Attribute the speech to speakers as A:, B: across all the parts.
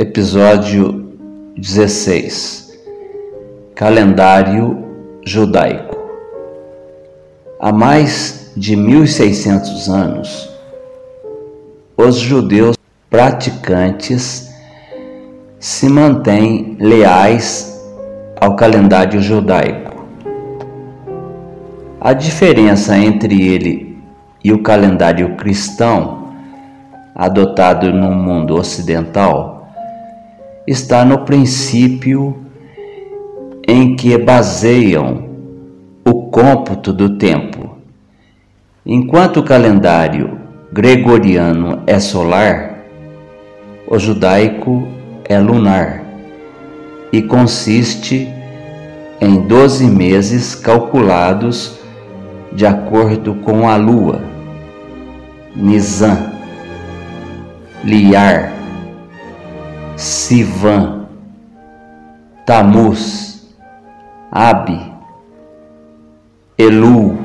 A: Episódio 16 Calendário Judaico Há mais de 1600 anos, os judeus praticantes se mantêm leais ao calendário judaico. A diferença entre ele e o calendário cristão, adotado no mundo ocidental, está no princípio em que baseiam o cômputo do tempo. Enquanto o calendário gregoriano é solar, o judaico é lunar e consiste em 12 meses calculados de acordo com a lua, Nisan, Liar, Sivan, Tamuz, Abi, Elu,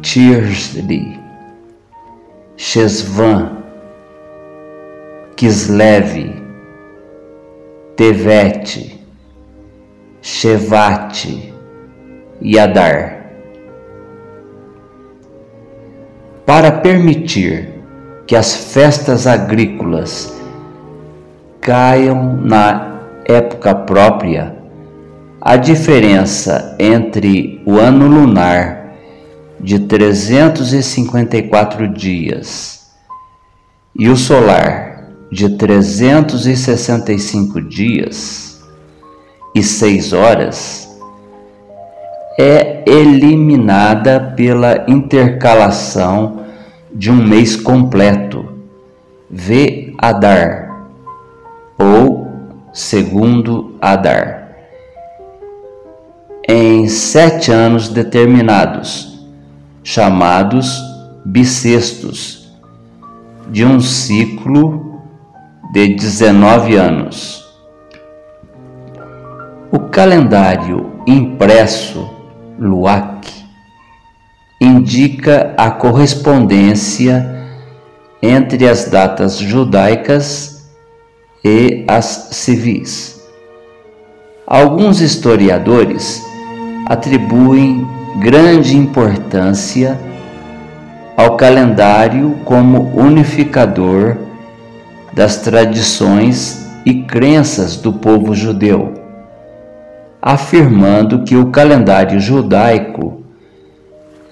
A: Tirsli, Shesvan, Kislev, Tevet, Shevat e Adar. Para permitir que as festas agrícolas caiam na época própria, a diferença entre o ano lunar de 354 dias e o solar de 365 dias e 6 horas é eliminada pela intercalação de um mês completo, V Adar ou segundo Adar. Em sete anos determinados, chamados bissextos, de um ciclo de 19 anos. O calendário impresso, LUAC, indica a correspondência entre as datas judaicas e as civis. Alguns historiadores atribuem grande importância ao calendário como unificador das tradições e crenças do povo judeu, afirmando que o calendário judaico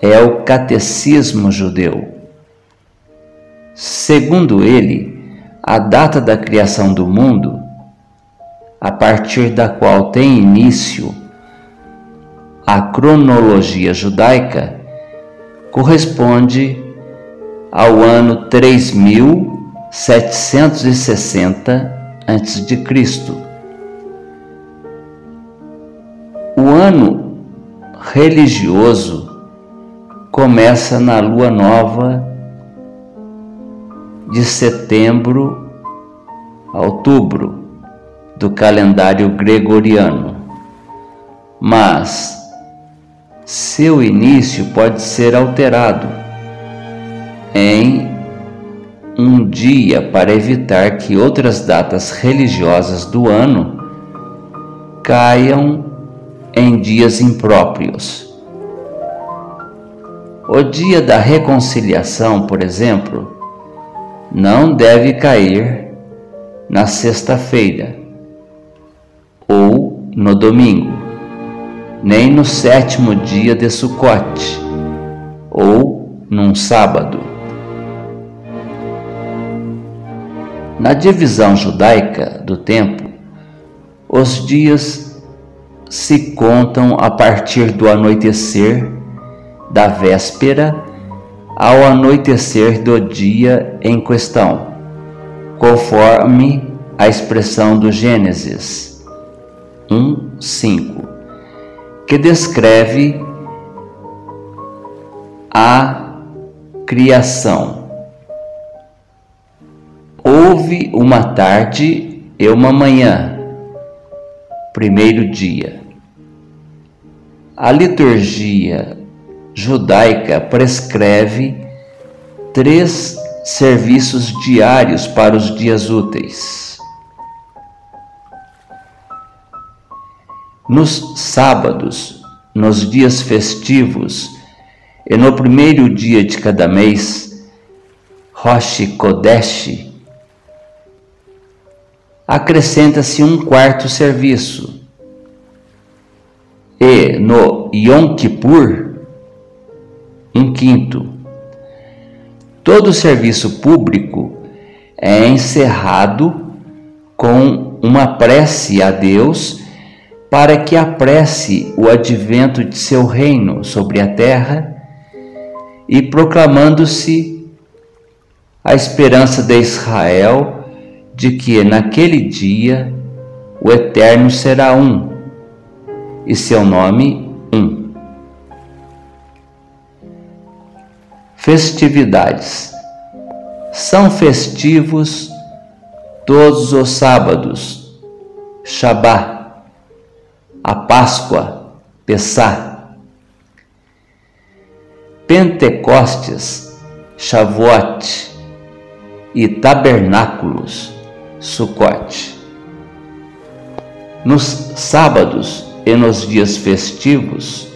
A: é o catecismo judeu. Segundo ele, a data da criação do mundo, a partir da qual tem início a cronologia judaica, corresponde ao ano 3760 a.C. O ano religioso começa na lua nova de setembro a outubro do calendário gregoriano, mas seu início pode ser alterado em um dia para evitar que outras datas religiosas do ano caiam em dias impróprios. O dia da reconciliação, por exemplo, não deve cair na sexta-feira ou no domingo, nem no sétimo dia de Sucote ou num sábado. Na divisão judaica do tempo, os dias se contam a partir do anoitecer da véspera ao anoitecer do dia em questão, conforme a expressão do Gênesis 1:5, que descreve a criação. Houve uma tarde e uma manhã, primeiro dia. A liturgia judaica prescreve três serviços diários para os dias úteis. Nos sábados, nos dias festivos e no primeiro dia de cada mês, Rosh Kodesh, acrescenta-se um quarto serviço. E no Yom Kippur, um quinto. Todo serviço público é encerrado com uma prece a Deus para que apresse o advento de seu reino sobre a terra e proclamando-se a esperança de Israel de que naquele dia o Eterno será um e seu nome um. Festividades são festivos todos os sábados, Shabá, a Páscoa, Pessá, Pentecostes, Shavuot e Tabernáculos, Sucote. Nos sábados e nos dias festivos,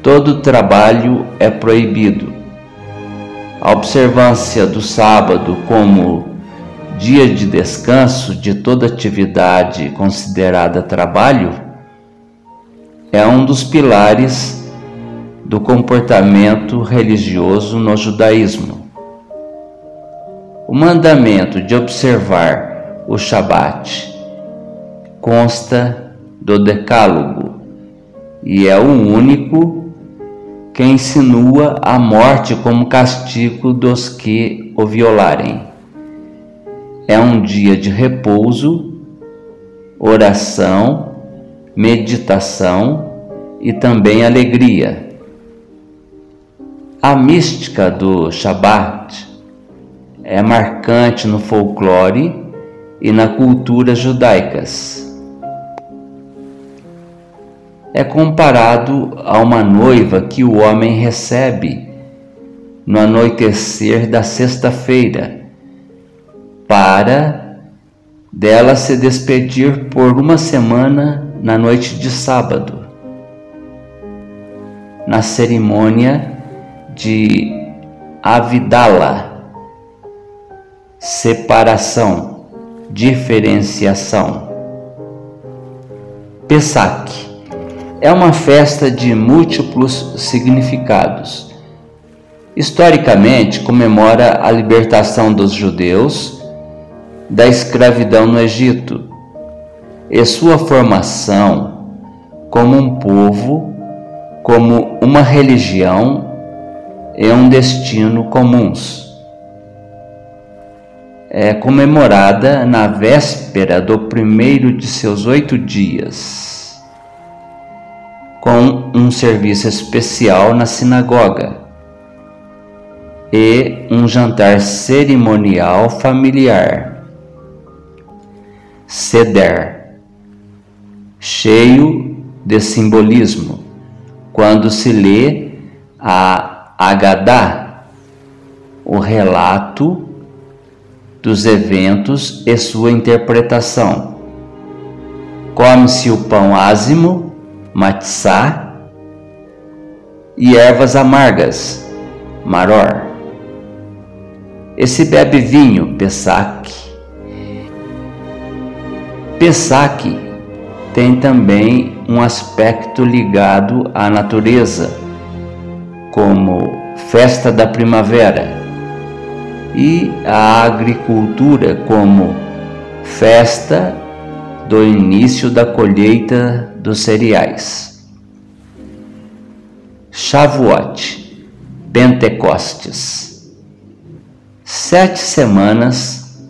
A: todo trabalho é proibido. A observância do sábado como dia de descanso de toda atividade considerada trabalho é um dos pilares do comportamento religioso no judaísmo. O mandamento de observar o Shabat consta do Decálogo e é o único que insinua a morte como castigo dos que o violarem. É um dia de repouso, oração, meditação e também alegria. A mística do Shabat é marcante no folclore e na cultura judaicas. É comparado a uma noiva que o homem recebe no anoitecer da sexta-feira, para dela se despedir por uma semana na noite de sábado. Na cerimônia de Avidala, separação, diferenciação. Pesach é uma festa de múltiplos significados. Historicamente, comemora a libertação dos judeus da escravidão no Egito e sua formação como um povo, como uma religião e um destino comuns é comemorada na véspera do primeiro de seus oito dias, com um serviço especial na sinagoga e um jantar cerimonial familiar. Seder, cheio de simbolismo, quando se lê a Agadá, o relato dos eventos e sua interpretação. Come-se o pão ázimo, matzá, e ervas amargas, maror. E se bebe vinho, Pesach. Pesach tem também um aspecto ligado à natureza, como festa da primavera e a agricultura como festa do início da colheita dos cereais. Shavuot, Pentecostes. Sete semanas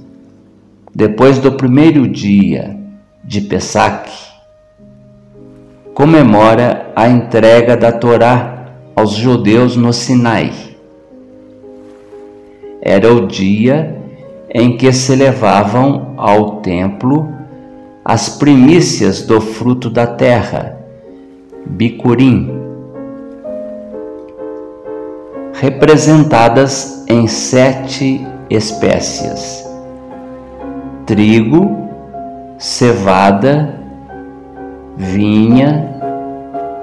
A: depois do primeiro dia de Pesach, comemora a entrega da Torá aos judeus no Sinai era o dia em que se levavam ao templo as primícias do fruto da terra, bicurim, representadas em sete espécies: trigo, cevada, vinha,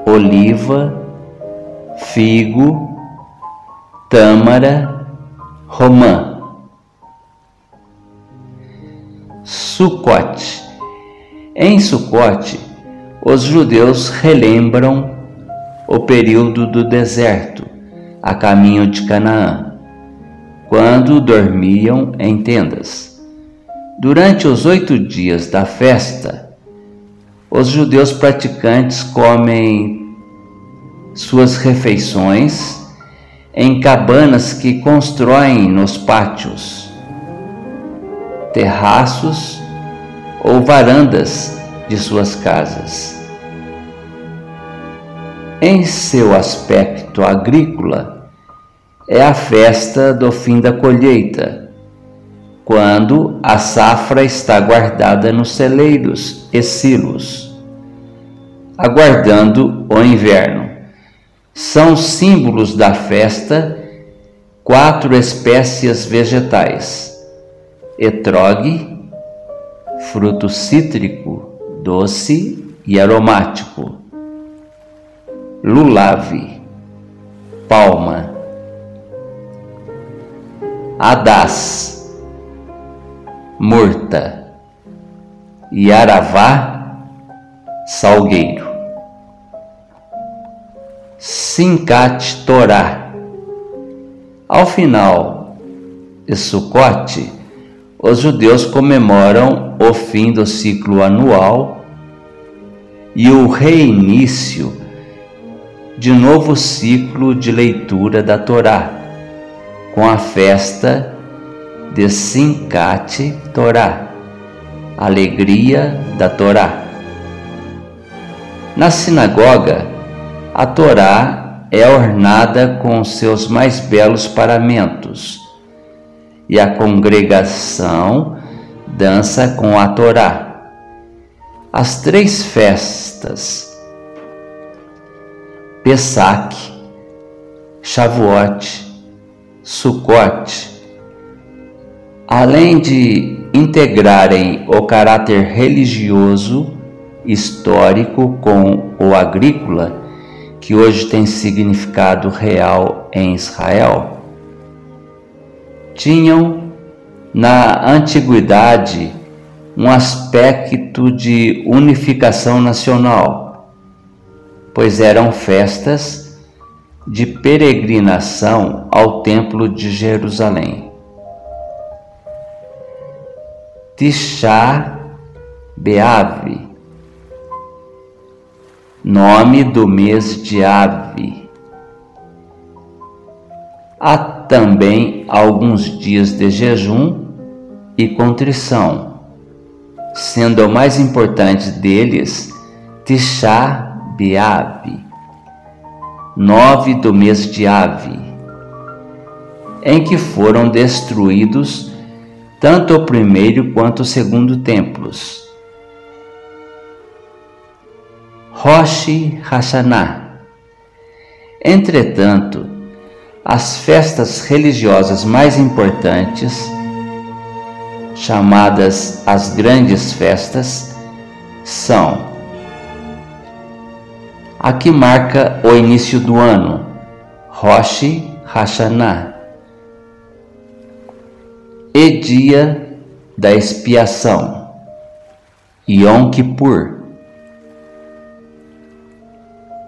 A: oliva, figo, tâmara, romã. Sucote. Em Sucote, os judeus relembram o período do deserto, a caminho de Canaã, quando dormiam em tendas. Durante os oito dias da festa, os judeus praticantes comem suas refeições em cabanas que constroem nos pátios, terraços ou varandas de suas casas. Em seu aspecto agrícola, é a festa do fim da colheita, quando a safra está guardada nos celeiros e silos, aguardando o inverno. São símbolos da festa quatro espécies vegetais: etrogue, fruto cítrico, doce e aromático, lulave, palma, adás, murta e aravá, salgueiro. Sincat Torá. Ao final Sucote, os judeus comemoram o fim do ciclo anual e o reinício de novo ciclo de leitura da Torá, com a festa de Sincat Torá, alegria da Torá. Na sinagoga, a Torá é ornada com seus mais belos paramentos e a congregação dança com a Torá. As três festas, Pesach, Shavuot, Sukkot, além de integrarem o caráter religioso histórico com o agrícola, que hoje tem significado real em Israel, tinham na antiguidade um aspecto de unificação nacional, pois eram festas de peregrinação ao Templo de Jerusalém. Tisha Beave, nome do mês de Ave. Há também alguns dias de jejum e contrição, sendo o mais importante deles Tisha B'Av, nove do mês de Ave, em que foram destruídos tanto o primeiro quanto o segundo templos. Rosh Hashanah. Entretanto, as festas religiosas mais importantes, chamadas as grandes festas, são a que marca o início do ano, Rosh Hashanah, e dia da expiação, Yom Kippur.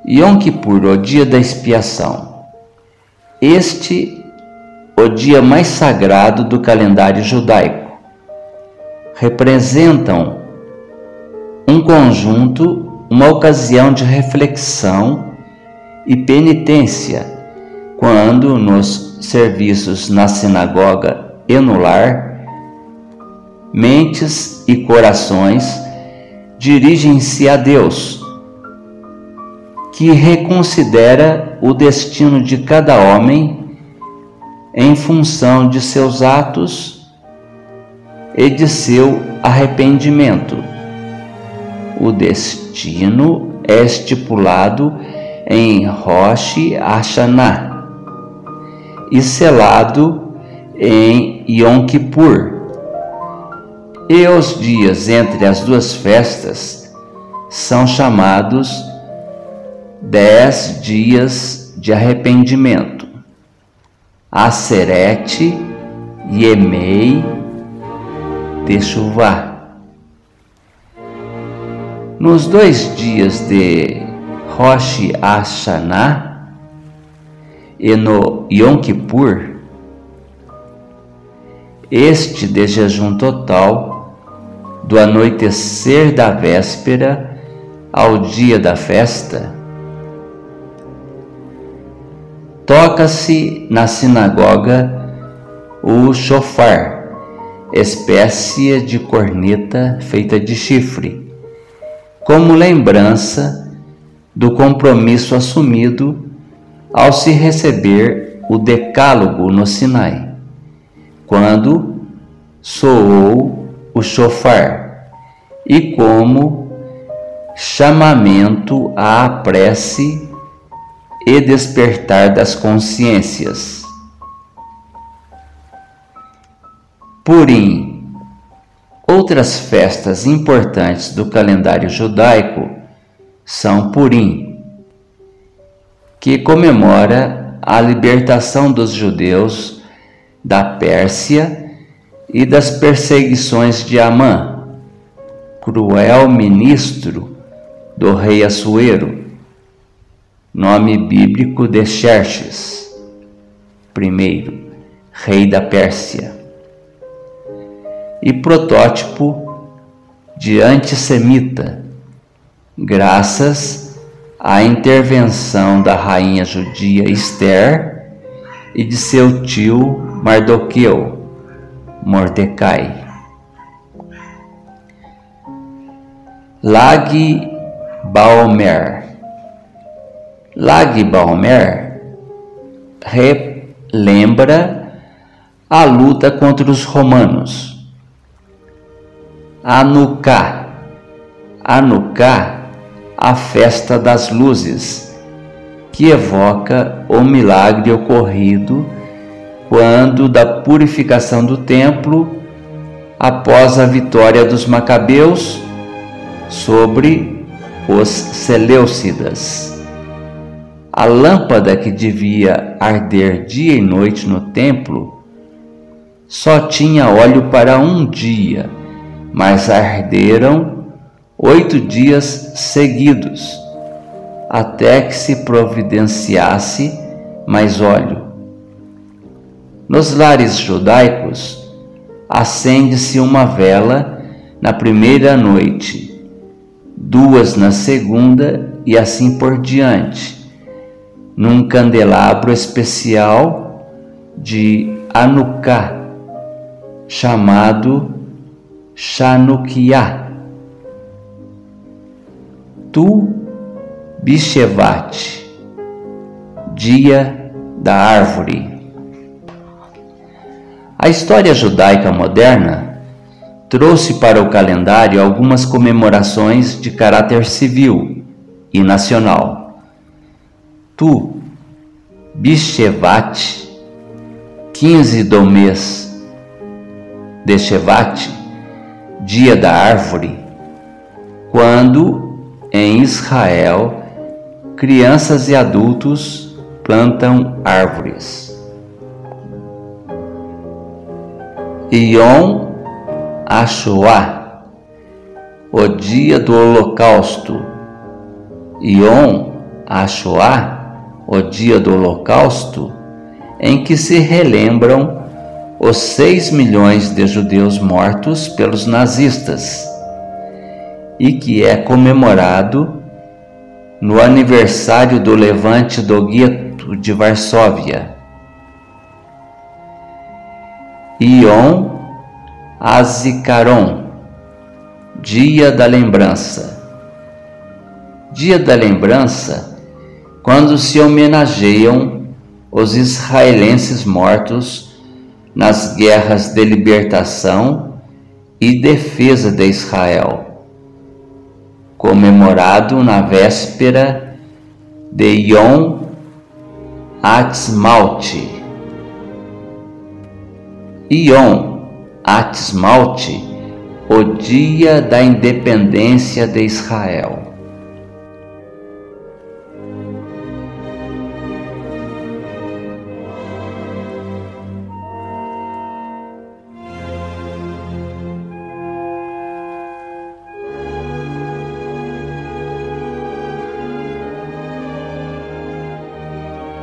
A: Yom Kippur, o dia da expiação este o dia mais sagrado do calendário judaico. Representam um conjunto, uma ocasião de reflexão e penitência, quando nos serviços na sinagoga e no lar, mentes e corações dirigem-se a Deus que reconsidera o destino de cada homem em função de seus atos e de seu arrependimento. O destino é estipulado em Rosh Hashanah e selado em Yom Kippur. E os dias entre as duas festas são chamados dez dias de arrependimento. Aserete, Yemei, Techuvá. Nos dois dias de Rosh Hashanah e no Yom Kippur, este de jejum total, do anoitecer da véspera ao dia da festa, toca-se na sinagoga o shofar, espécie de corneta feita de chifre, como lembrança do compromisso assumido ao se receber o decálogo no Sinai, quando soou o shofar, e como chamamento à prece e despertar das consciências. Purim. Outras festas importantes do calendário judaico são Purim, que comemora a libertação dos judeus da Pérsia e das perseguições de Amã, cruel ministro do rei Assuero nome bíblico de Xerxes, primeiro, rei da Pérsia, e protótipo de antissemita, graças à intervenção da rainha judia Esther e de seu tio Mardoqueu, Mordecai. Lag Baomer Lag Baomer relembra a luta contra os romanos. Anuká, Anuká, a festa das luzes, que evoca o milagre ocorrido quando da purificação do templo após a vitória dos macabeus sobre os Seleucidas. A lâmpada que devia arder dia e noite no templo só tinha óleo para um dia, mas arderam oito dias seguidos, até que se providenciasse mais óleo. Nos lares judaicos, acende-se uma vela na primeira noite, duas na segunda e assim por diante num candelabro especial de Anuká, chamado Chanukiah. Tu Bishevat, Dia da Árvore. A história judaica moderna trouxe para o calendário algumas comemorações de caráter civil e nacional tu, Bishevat, 15 do mês de dia da árvore, quando em Israel crianças e adultos plantam árvores. Yom Ashoah, o dia do holocausto. Yom Ashoah o dia do Holocausto, em que se relembram os 6 milhões de judeus mortos pelos nazistas e que é comemorado no aniversário do levante do gueto de Varsóvia. Ion Azikaron, Dia da Lembrança. Dia da Lembrança quando se homenageiam os israelenses mortos nas guerras de libertação e defesa de Israel, comemorado na véspera de Yom Ha'atzmaut. Yom Atzmaut, o dia da independência de Israel.